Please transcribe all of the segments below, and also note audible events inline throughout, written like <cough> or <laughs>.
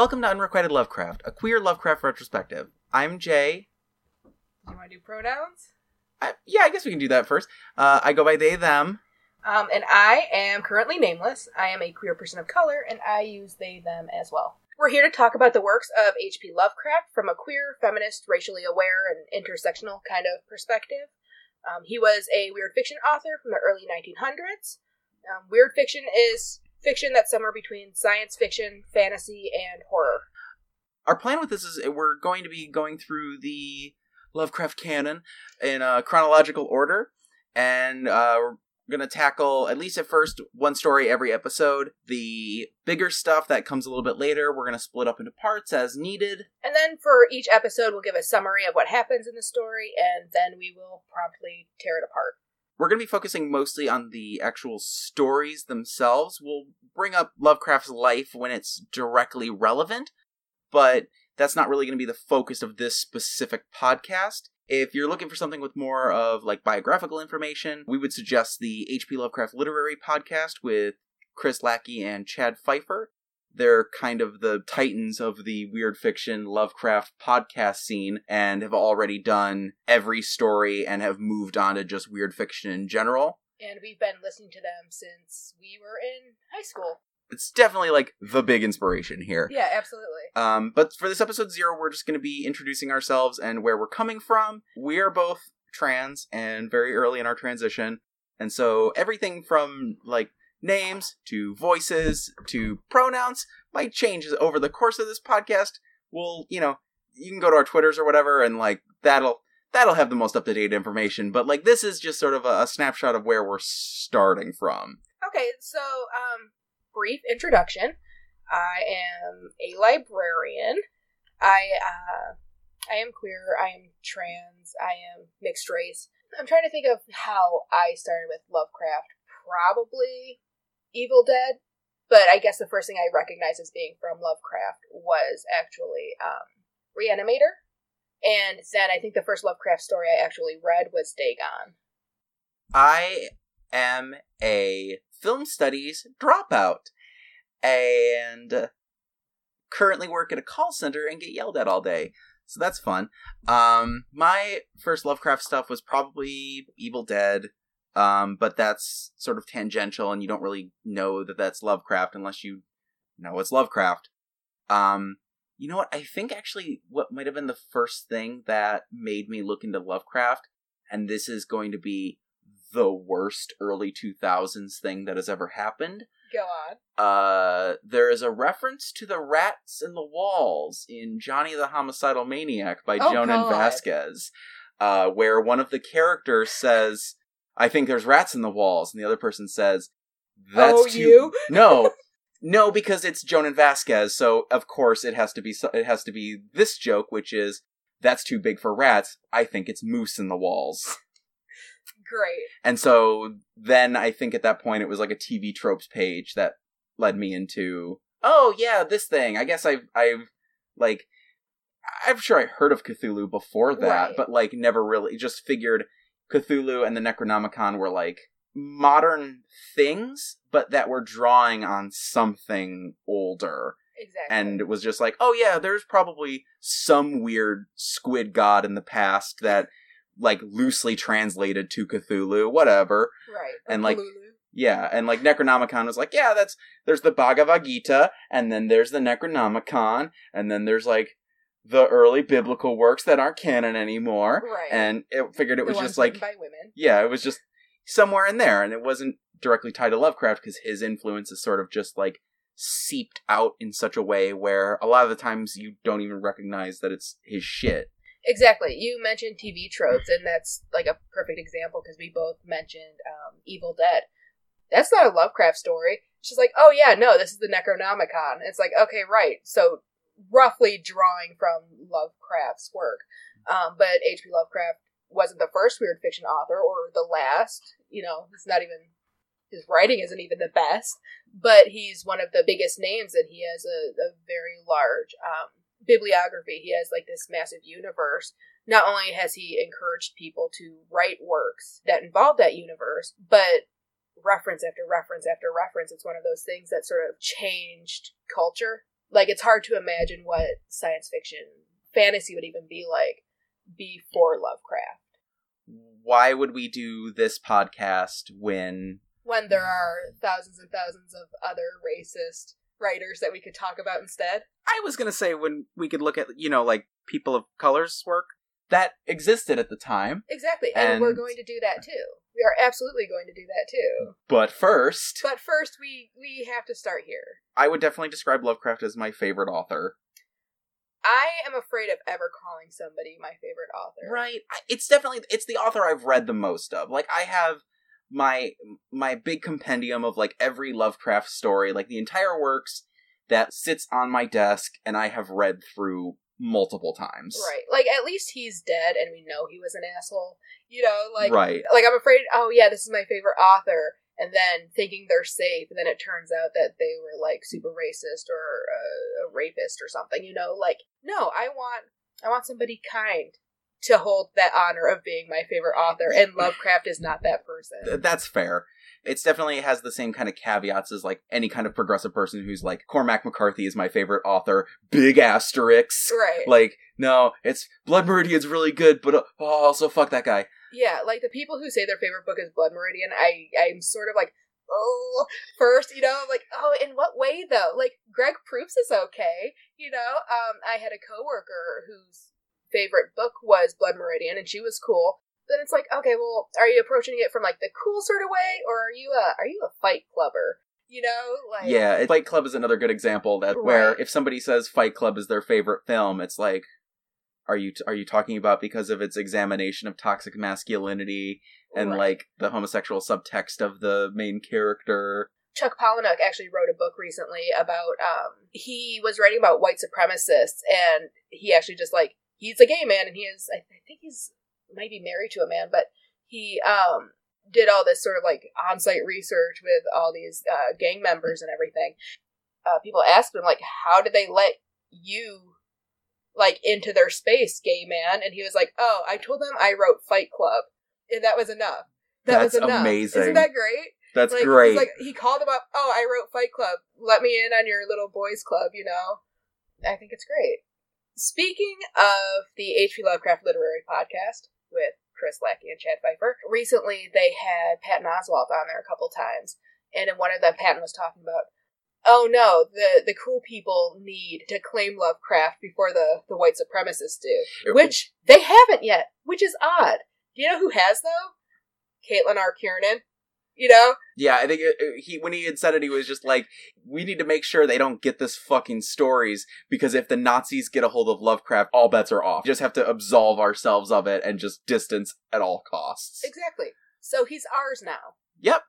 Welcome to Unrequited Lovecraft, a queer Lovecraft retrospective. I'm Jay. Do you want to do pronouns? I, yeah, I guess we can do that first. Uh, I go by they, them. Um, and I am currently nameless. I am a queer person of color, and I use they, them as well. We're here to talk about the works of H.P. Lovecraft from a queer, feminist, racially aware, and intersectional kind of perspective. Um, he was a weird fiction author from the early 1900s. Um, weird fiction is fiction that's somewhere between science fiction, fantasy, and horror. Our plan with this is we're going to be going through the Lovecraft canon in a chronological order, and uh, we're going to tackle, at least at first, one story every episode. The bigger stuff that comes a little bit later, we're going to split up into parts as needed. And then for each episode, we'll give a summary of what happens in the story, and then we will promptly tear it apart. We're going to be focusing mostly on the actual stories themselves. We'll bring up Lovecraft's life when it's directly relevant, but that's not really going to be the focus of this specific podcast. If you're looking for something with more of like biographical information, we would suggest the H.P. Lovecraft Literary Podcast with Chris Lackey and Chad Pfeiffer. They're kind of the titans of the weird fiction Lovecraft podcast scene and have already done every story and have moved on to just weird fiction in general. And we've been listening to them since we were in high school. It's definitely like the big inspiration here. Yeah, absolutely. Um, but for this episode zero, we're just going to be introducing ourselves and where we're coming from. We are both trans and very early in our transition. And so everything from like names to voices to pronouns might change over the course of this podcast. We'll, you know, you can go to our Twitters or whatever and like that'll that'll have the most up to date information. But like this is just sort of a, a, snapshot of where we're starting from. Okay, so um, brief introduction. I am a librarian. I uh, I am queer. I am trans. I am mixed race. I'm trying to think of how I started with Lovecraft. Probably Evil Dead, but I guess the first thing I recognize as being from Lovecraft was actually um, Reanimator. And then I think the first Lovecraft story I actually read was Dagon. I am a film studies dropout and currently work at a call center and get yelled at all day. So that's fun. Um, my first Lovecraft stuff was probably Evil Dead, um, but that's sort of tangential, and you don't really know that that's Lovecraft unless you know it's Lovecraft. Um, you know what? I think actually what might have been the first thing that made me look into Lovecraft, and this is going to be the worst early 2000s thing that has ever happened. Go on. Uh, there is a reference to the rats in the walls in Johnny the Homicidal Maniac by Oh, Jhonen God. Vasquez, uh, where one of the characters says, I think there's rats in the walls, and the other person says, That's oh, too you? <laughs> no, no, because it's Jhonen Vasquez, so of course it has to be it has to be this joke, which is that's too big for rats. I think it's moose in the walls. Great. And so then I think at that point it was like a TV tropes page that led me into oh yeah this thing. I guess I've I've like I'm sure I heard of Cthulhu before that, Right. but like never really just figured Cthulhu and the Necronomicon were like modern things, but that were drawing on something older. Exactly. And it was just like, oh yeah, there's probably some weird squid god in the past that like loosely translated to Cthulhu, whatever. right. and, like, Cthulhu. Yeah, and like Necronomicon was like, yeah, that's there's the Bhagavad Gita, and then there's the Necronomicon, and then there's like the early biblical works that aren't canon anymore. Right. And it figured it The was just like by women. yeah, it was just somewhere in there, and it wasn't directly tied to Lovecraft because his influence is sort of just like seeped out in such a way where a lot of the times you don't even recognize that it's his shit. Exactly. You mentioned TV tropes, and that's like a perfect example because we both mentioned um, Evil Dead. That's not a Lovecraft story. She's like, oh yeah, no, this is the Necronomicon. It's like, okay, right. So roughly drawing from Lovecraft's work. Um, but H.P. Lovecraft wasn't the first weird fiction author or the last. You know, it's not even his writing isn't even the best, but he's one of the biggest names, and he has a, a very large um, bibliography. He has like this massive universe. Not only has he encouraged people to write works that involve that universe, but reference after reference after reference. It's one of those things that sort of changed culture like it's hard to imagine what science fiction fantasy would even be like before Lovecraft. Why would we do this podcast when When there are thousands and thousands of other racist writers that we could talk about instead. I was gonna say when we could look at you know like people of colors work. That existed at the time? Exactly. And, we're going to do that too. We are absolutely going to do that too. But first, But first we we have to start here. I would definitely describe Lovecraft as my favorite author. I am afraid of ever calling somebody my favorite author. Right. It's definitely it's the author I've read the most of. Like I have my my big compendium of like every Lovecraft story, like the entire works that sits on my desk and I have read through multiple times. Right. Like at least he's dead and we know he was an asshole. You know, like right. like I'm afraid oh yeah, this is my favorite author and then thinking they're safe and then it turns out that they were like super racist or uh, a rapist or something, you know? Like no, I want I want somebody kind to hold that honor of being my favorite author and Lovecraft is not that person. Th- That's fair. It's definitely has the same kind of caveats as like any kind of progressive person who's like Cormac McCarthy is my favorite author. Big asterisks. Right. Like no, it's Blood Meridian's really good, but uh, oh, also fuck that guy. Yeah, like the people who say their favorite book is Blood Meridian, I I'm sort of like, oh, first, you know, like, oh, in what way though? Like Greg Proops is okay, you know. Um, I had a coworker whose favorite book was Blood Meridian, and she was cool. Then it's like, okay, well, are you approaching it from like the cool sort of way, or are you a are you a fight clubber? You know, like Yeah, it- Fight Club is another good example that where if somebody says Fight Club is their favorite film, it's like, are you are you talking about because of its examination of toxic masculinity and Right. like the homosexual subtext of the main character? Chuck Palahniuk actually wrote a book recently about um he was writing about white supremacists and he actually just like he's a gay man and he is I think he's might be married to a man but he um did all this sort of like on-site research with all these uh, gang members and everything uh, people asked him like how did they let you like into their space gay man and he was like oh i told them i wrote fight club and that was enough that That's was enough amazing. isn't that great That's like, great. Like he called him up. Oh, I wrote Fight Club. Let me in on your little boys club. You know, I think it's great. Speaking of the H.P. Lovecraft Literary Podcast with Chris Lackey and Chad Pfeiffer, recently they had Patton Oswalt on there a couple times, and in one of them, Patton was talking about. Oh no, the the cool people need to claim Lovecraft before the, the white supremacists do. Which they haven't yet, which is odd. Do you know who has though? Caitlin R. Kiernan. You know? yeah, I think it, he when he had said it, he was just like, "We need to make sure they don't get this fucking stories because if the Nazis get a hold of Lovecraft, all bets are off. We just have to absolve ourselves of it and just distance at all costs." Exactly. So he's ours now. Yep.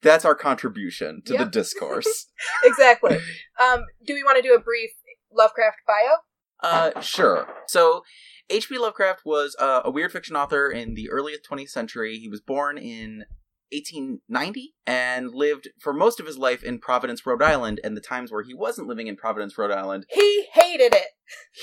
That's our contribution to the discourse. <laughs> Exactly. um, do we want to do a brief Lovecraft bio? uh, sure. So, H.P. Lovecraft was uh, a weird fiction author in the early 20th century. He was born in 1890 and lived for most of his life in Providence, Rhode Island. And the times where he wasn't living in Providence, Rhode Island, He hated it.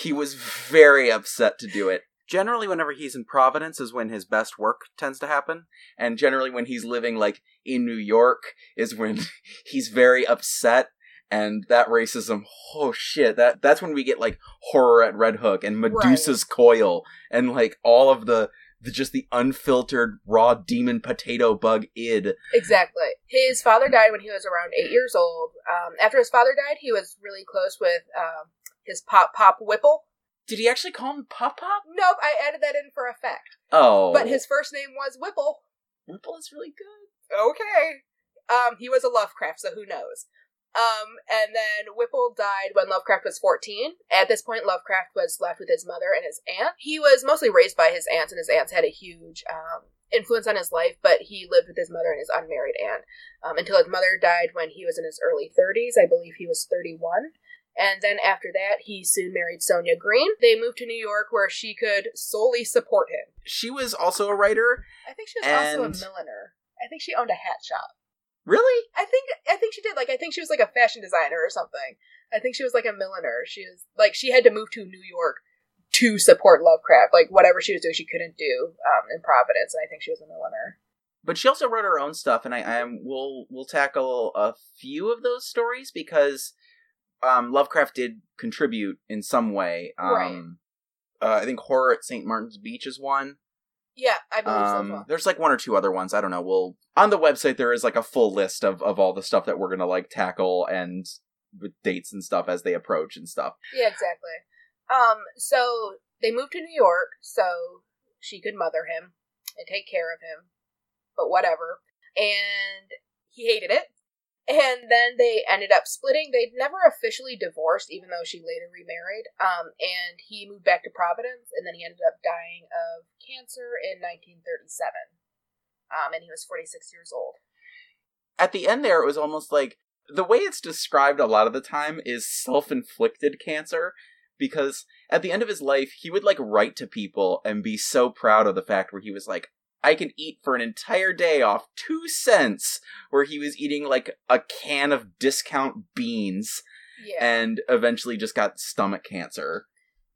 he was very upset to do it. Generally, whenever he's in Providence is when his best work tends to happen. And generally, when he's living like in New York, is when <laughs> he's very upset. And that racism, oh shit! That that's when we get like horror at Red Hook and Medusa's coil and like all of the, the just the unfiltered raw demon potato bug id. Exactly. His father died when he was around eight years old. Um, after his father died, he was really close with um, his pop pop Whipple. Did he actually call him Pop Pop? Nope, I added that in for effect. Oh, But his first name was Whipple. Whipple is really good. Okay. Um, he was a Lovecraft, so who knows? Um, and then Whipple died when Lovecraft was 14. At this point, Lovecraft was left with his mother and his aunt. He was mostly raised by his aunts, and his aunts had a huge um, influence on his life, but he lived with his mother and his unmarried aunt um, until his mother died when he was in his early 30s. I believe he was 31. And then after that, he soon married Sonia Greene. They moved to New York where she could solely support him. She was also a writer. I think she was also a milliner. I think she owned a hat shop. Really? I think I think she did. Like I think she was like a fashion designer or something. I think she was like a milliner. She was like she had to move to New York to support Lovecraft. Like whatever she was doing, she couldn't do um, in Providence. And I think she was a milliner. but she also wrote her own stuff and i, I am we'll we'll tackle a few of those stories because um, Lovecraft did contribute in some way. Um, Right. uh, I think Horror at St. Martin's Beach is one. Yeah, I believe so. Um, well. there's like one or two other ones. I don't know. We'll on the website there is like a full list of of all the stuff that we're gonna like tackle and with dates and stuff as they approach and stuff. Yeah, exactly. Um, so they moved to New York so she could mother him and take care of him, but whatever. And he hated it. And then they ended up splitting. They'd never officially divorced, even though she later remarried. Um, and he moved back to Providence, and then he ended up dying of cancer in 1937. Um, and he was 46 years old. At the end there, it was almost like the way it's described a lot of the time is self inflicted cancer. Because at the end of his life, he would like write to people and be so proud of the fact where he was like, I can eat for an entire day off two cents, where he was eating like a can of discount beans Yeah. and eventually just got stomach cancer.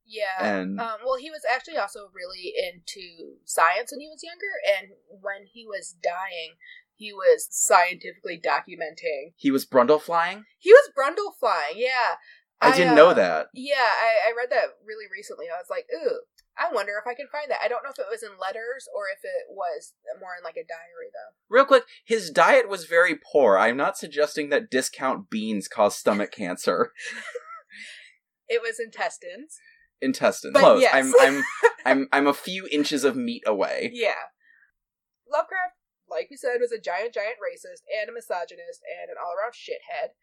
Yeah. And Um, well, he was actually also really into science when he was younger, and when he was dying, he was scientifically documenting. he was Brundle flying? He was Brundle flying, yeah. I, didn't uh, know that. Yeah, I, I read that really recently. I was like, ooh, I wonder if I can find that. I don't know if it was in letters or if it was more in like a diary, though. Real quick, his diet was very poor. I'm not suggesting that discount beans cause stomach cancer. <laughs> It was intestines. Intestines. But Close. yes. I'm I'm <laughs> I'm I'm a few inches of meat away. Yeah. Lovecraft, like we said, was a giant, giant racist and a misogynist and an all around shithead.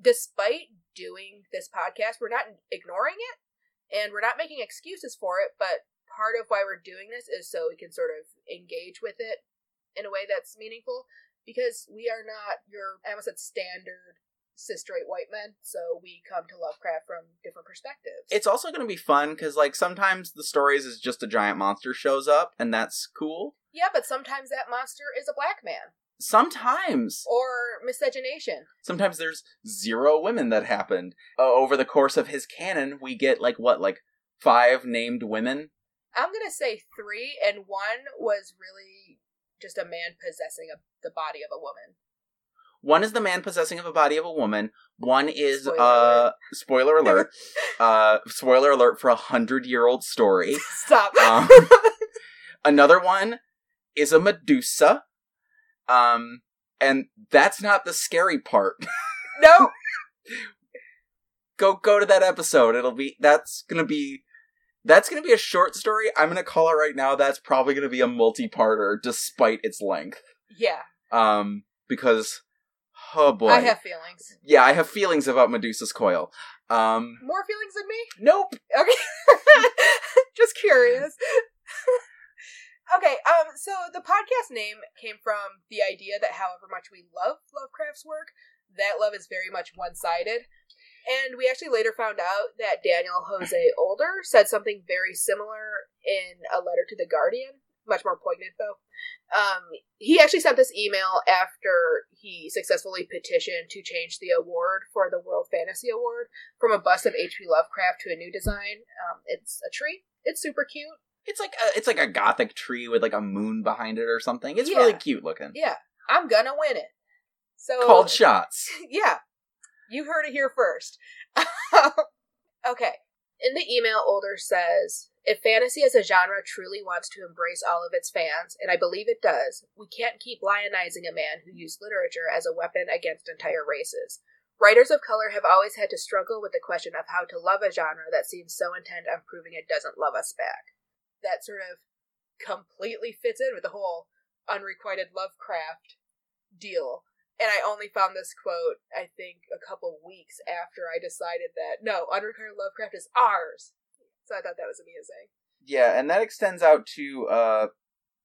Despite doing this podcast, we're not ignoring it and we're not making excuses for it, but part of why we're doing this is so we can sort of engage with it in a way that's meaningful because we are not your, I almost said standard cis straight white men, so we come to Lovecraft from different perspectives. It's also going to be fun because, like, sometimes the stories is just a giant monster shows up, and that's cool. yeah, but sometimes that monster is a black man Sometimes, or miscegenation. sometimes there's zero women that happened uh, over the course of his canon. We get like what, like five named women. I'm gonna say three, and one was really just a man possessing a, the body of a woman. One is the man possessing of a body of a woman. One is Spoiler uh alert. spoiler alert. <laughs> uh spoiler alert for a hundred year old story. Stop. Um, <laughs> Another one is a Medusa. Um and that's not the scary part. <laughs> no. go go to that episode. It'll be that's gonna be that's gonna be a short story. I'm gonna call it right now. That's probably gonna be a multi-parter despite its length. Yeah, Um because oh boy. I have feelings. yeah, I have feelings about Medusa's coil. Um More feelings than me? nope. Okay. Just curious. okay, um, so podcast name came from the idea that however much we love Lovecraft's work, that love is very much one sided. And we actually later found out that Daniel Jose <laughs> Older said something very similar in a letter to The Guardian, much more poignant though. Um, he actually sent this email after he successfully petitioned to change the award for the World Fantasy Award from a bust of H.P. Lovecraft to a new design. Um, it's a tree. It's super cute. It's like a, it's like a gothic tree with like a moon behind it or something. It's Yeah. really cute looking. Yeah, I'm gonna win it. So Called <laughs> shots. yeah, you heard it here first. <laughs> okay. In the email, Older says, if fantasy as a genre truly wants to embrace all of its fans, and I believe it does, we can't keep lionizing a man who used literature as a weapon against entire races. Writers of color have always had to struggle with the question of how to love a genre that seems so intent on proving it doesn't love us back. That sort of completely fits in with the whole unrequited Lovecraft deal. And I only found this quote, I think, a couple weeks after I decided that no, Unrequited Lovecraft is ours. So I thought that was amazing. Yeah, and that extends out to uh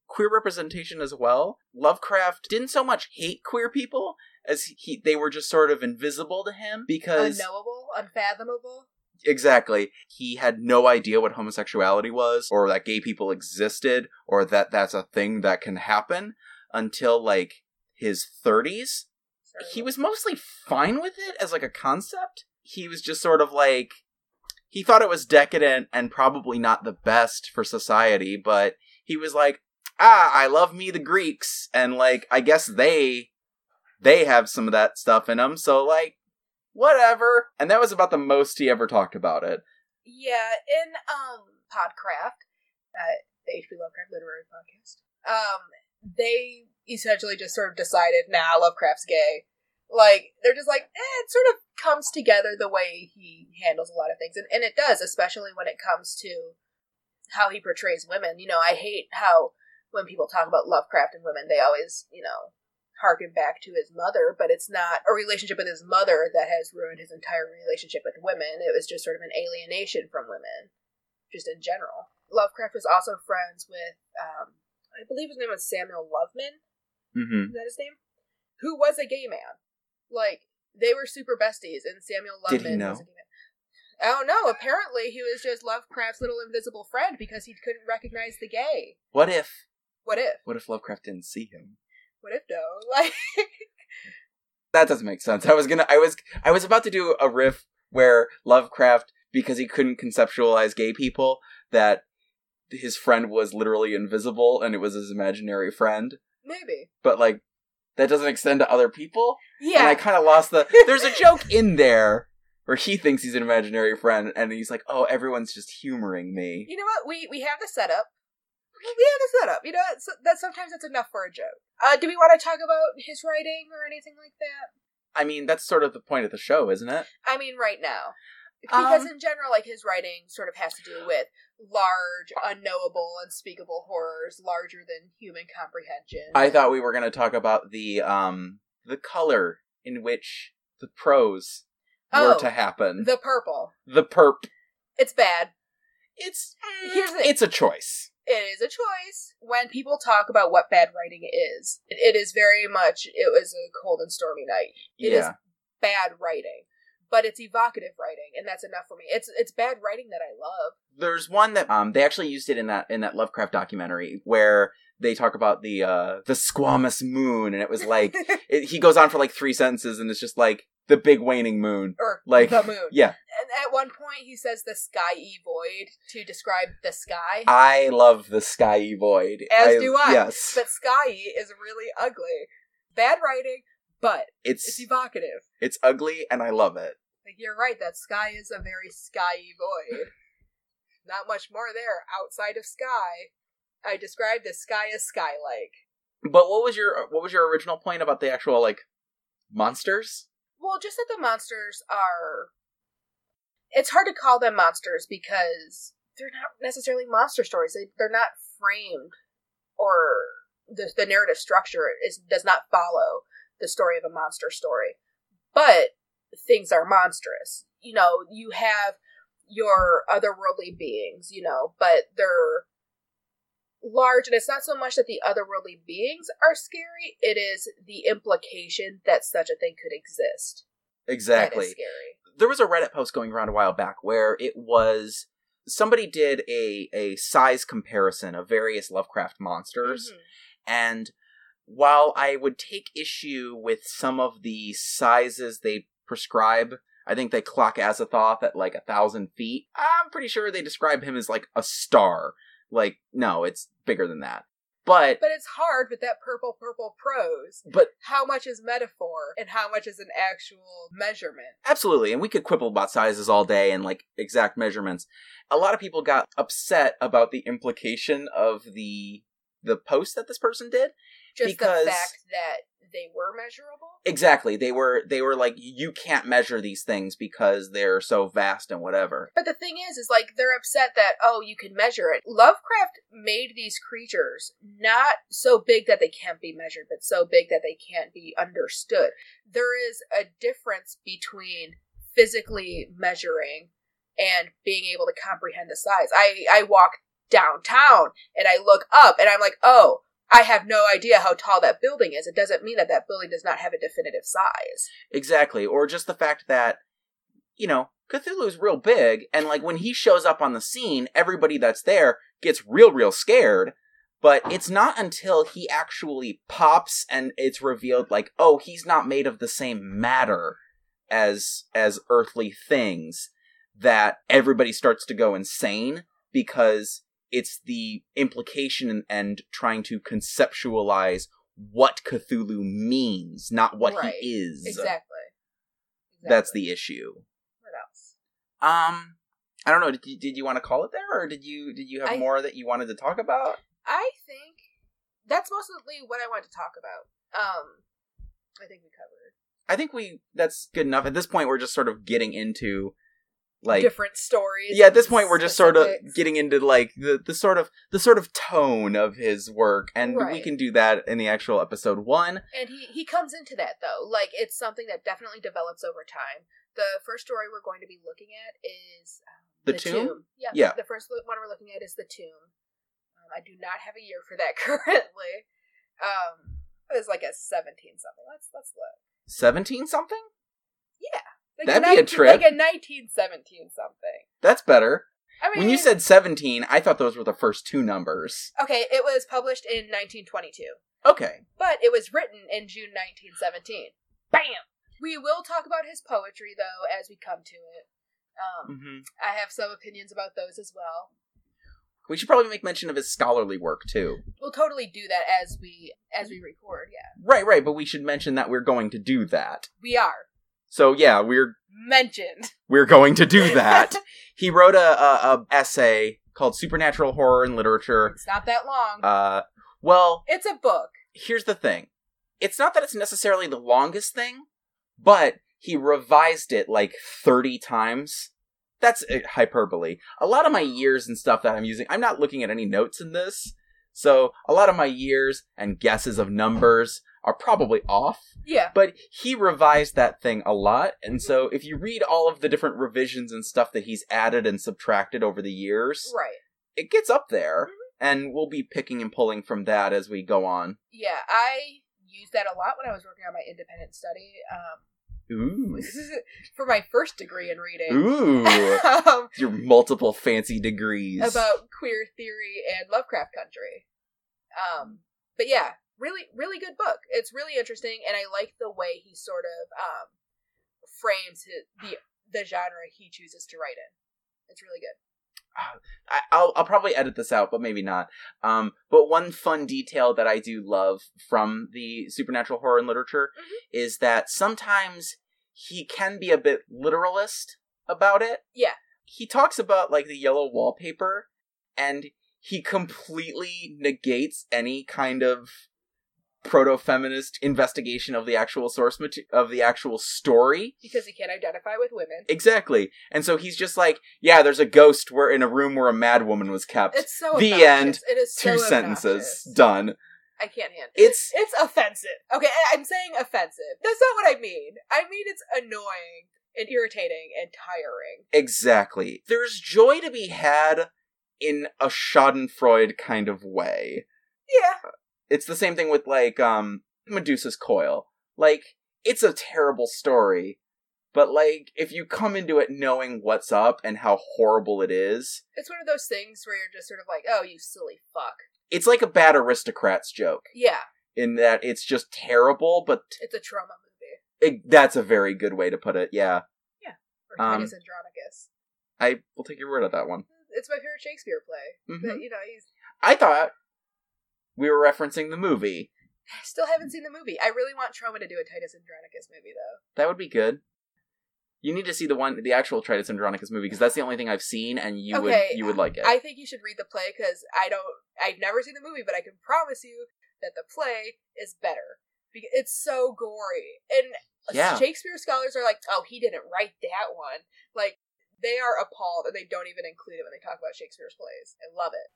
queer representation as well. Lovecraft didn't so much hate queer people as he they were just sort of invisible to him because Unknowable, unfathomable. Exactly he had no idea what homosexuality was or that gay people existed or that that's a thing that can happen until like his 30s. He was mostly fine with it as like a concept. He was just sort of like he thought it was decadent and probably not the best for society, but he was like, "Ah, I love me the Greeks and like I guess they they have some of that stuff in them, so like whatever. And that was about the most he ever talked about it. Yeah, in um Podcraft, uh, the HP Lovecraft literary podcast, um, they essentially just sort of decided, nah, Lovecraft's gay. Like they're just like, eh, it sort of comes together the way he handles a lot of things, and and it does, especially when it comes to how he portrays women. You know, I hate how when people talk about Lovecraft and women, they always, you know, harken back to his mother, but it's not a relationship with his mother that has ruined his entire relationship with women. It was just sort of an alienation from women, just in general. Lovecraft was also friends with, um, I believe his name was Samuel Loveman. Mm-hmm. Is that his name? Who was a gay man. Like, they were super besties, and Samuel Did Loveman he know? was a gay man. Oh don't. Apparently, he was just Lovecraft's little invisible friend because he couldn't recognize the gay. What if? What if? What if Lovecraft didn't see him? If no? <laughs> Like, That doesn't make sense. I was gonna. I was. I was about to do a riff where Lovecraft, because he couldn't conceptualize gay people, that his friend was literally invisible and it was his imaginary friend. maybe. But like, that doesn't extend to other people. Yeah. And I kind of lost the. There's a <laughs> joke in there where he thinks he's an imaginary friend, and he's like, "Oh, everyone's just humoring me." You know what? We we have the setup. We have the setup. You know it's, that sometimes that's enough for a joke. Uh, do we want to talk about his writing or anything like that? I mean, that's sort of the point of the show, isn't it? I mean, right now, because Um, in general, like his writing sort of has to do with large, unknowable, unspeakable horrors, larger than human comprehension. I thought we were going to talk about the um the color in which the prose were Oh, to happen. the purple. The perp. It's bad. It's Here's the- it's a choice. It is a choice. When people talk about what bad writing is, it, is very much. It was a cold and stormy night. It is yeah. bad writing, but it's evocative writing, and that's enough for me. It's it's bad writing that I love. There's one that um they actually used it in that in that Lovecraft documentary where they talk about the uh the squamous moon and it was like <laughs> it, he goes on for like three sentences and it's just like the big waning moon. or Like the moon. Yeah, And at one point, he says the sky void to describe the sky. I love the sky void. As do I. Yes. but sky is really ugly. Bad writing, but it's it's evocative. it's ugly and I love it. Like you're right, that sky is a very skyy void. <laughs> Not much more there outside of sky. I described the sky as sky-like. But what was your what was your original point about the actual like monsters? Well, just that the monsters are. It's hard to call them monsters because they're not necessarily monster stories. They, they're not framed, or the, the narrative structure is does not follow the story of a monster story. But things are monstrous. You know, you have your otherworldly beings, you know, but they're large, and it's not so much that the otherworldly beings are scary, it is the implication that such a thing could exist. Exactly. is scary. There was a Reddit post going around a while back where it was somebody did a a size comparison of various Lovecraft monsters, Mhm. and while I would take issue with some of the sizes they prescribe, I think they clock Azathoth at like a thousand feet. I'm pretty sure they describe him as like a star. Like, no, it's bigger than that. But But it's hard with that purple, purple prose. but How much is metaphor and how much is an actual measurement? Absolutely, and we could quibble about sizes all day and like exact measurements. A lot of people got upset about the implication of the the post that this person did. Just Because- the fact that they were measurable? Exactly, they were they were like you can't measure these things because they're so vast and whatever. But the thing is, is like they're upset that, oh, you can measure it. Lovecraft made these creatures not so big that they can't be measured, but so big that they can't be understood. There is a difference between physically measuring and being able to comprehend the size. I, I walk downtown and I look up and I'm like, oh, I have no idea how tall that building is. It doesn't mean that that building does not have a definitive size. Exactly, or just the fact that you know Cthulhu's real big, and like when he shows up on the scene, everybody that's there gets real, real scared. But it's not until he actually pops and it's revealed, like, oh, he's not made of the same matter as as earthly things, that everybody starts to go insane because it's the implication and, trying to conceptualize what Cthulhu means, not what Right. he is. Exactly. that's the issue. What else? Um, I don't know. Did you, did you want to call it there, or did you did you have I- more that you wanted to talk about? I think that's mostly what I want to talk about. Um, I think we covered I think we that's good enough. At this point, we're just sort of getting into like different stories. yeah. At this point, we're just sort of getting into like the the sort of the sort of tone of his work, and we can do that in the actual episode one. And he he comes into that though, like it's something that definitely develops over time. The first story we're going to be looking at is um, The tomb? Yeah, Yeah. The first one we're looking at is the tomb. Um, I do not have a year for that <laughs> currently. Um, it was like a seventeen something. Let's let's look. Seventeen something. Like That'd be a 19 trip. Like a nineteen seventeen something. That's better. I mean, When you said seventeen, I thought those were the first two numbers. okay, it was published in nineteen twenty two. Okay. but it was written in June 1917. Bam! We will talk about his poetry, though, as we come to it. Um, hmm I have some opinions about those as well. We should probably make mention of his scholarly work too. We'll totally do that as we as we record. Yeah, Right, right. But we should mention that we're going to do that. we are So yeah, we're mentioned. we're going to do that. <laughs> he wrote a, a, a essay called "Supernatural Horror in Literature." it's not that long. Uh, well, it's a book. here's the thing. It's not that it's necessarily the longest thing, but he revised it like 30 times. That's uh, hyperbole. A lot of my years and stuff that I'm using, I'm not looking at any notes in this. So a lot of my years and guesses of numbers are probably off. Yeah, But he revised that thing a lot. And so if you read all of the different revisions and stuff that he's added and subtracted over the years, right. it gets up there. And we'll be picking and pulling from that as we go on. Yeah, I used that a lot when I was working on my independent study um, Ooh. <laughs> for my first degree in reading. Ooh. <laughs> um, Your multiple fancy degrees. about queer theory and Lovecraft Country. Um, but yeah, really, really good book. It's really interesting, and I like the way he sort of um, frames his, the the genre he chooses to write in. It's really good. I, I'll I'll probably edit this out, but maybe not. Um, but one fun detail that I do love from the supernatural horror in literature Mhm. is that sometimes he can be a bit literalist about it. Yeah. He talks about like the yellow wallpaper, and he completely negates any kind of proto-feminist investigation of the actual source mater- of the actual story Because he can't identify with women. Exactly. And so he's just like, yeah, there's a ghost where in a room where a mad woman was kept. It's so The obnoxious. end. It is so Two sentences. Done. I can't handle. it. It's It's offensive. Okay, I- I'm saying offensive. That's not what I mean. I mean it's annoying and irritating and tiring. exactly. There's joy to be had in a Schadenfreude kind of way. Yeah. It's the same thing with like um Medusa's Coil. Like it's a terrible story, but like if you come into it knowing what's up and how horrible it is, It's one of those things where you're just sort of like, oh, you silly fuck. it's like a bad aristocrats joke Yeah, in that it's just terrible, but it's a Troma movie. it, that's a very good way to put it. Yeah. Yeah. Or Um, Titus Andronicus. I will take your word on that one. It's my favorite Shakespeare play. Mhm. But, you know, he's. I thought we were referencing the movie. I still haven't seen the movie. I really want Troma to do a Titus Andronicus movie, though. That would be good. You need to see the one, the actual Titus Andronicus movie, because that's the only thing I've seen, and you Okay, would you would like it. I think you should read the play because I don't. I've never seen the movie, but I can promise you that the play is better because it's so gory. And Yeah. Shakespeare scholars are like, "Oh, he didn't write that one." Like they are appalled, and they don't even include it when they talk about Shakespeare's plays. I love it.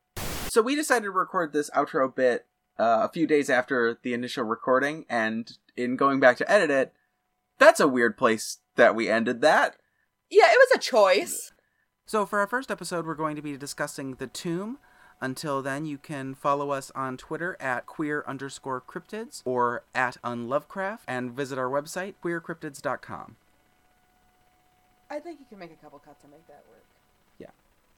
So we decided to record this outro bit uh, a few days after the initial recording, and in going back to edit it, that's a weird place that we ended that. Yeah, it was a choice. So for our first episode, we're going to be discussing the tomb. Until then, you can follow us on Twitter at queer underscore cryptids or at unlovedcraft and visit our website, queercryptids.com. I think you can make a couple cuts and make that work.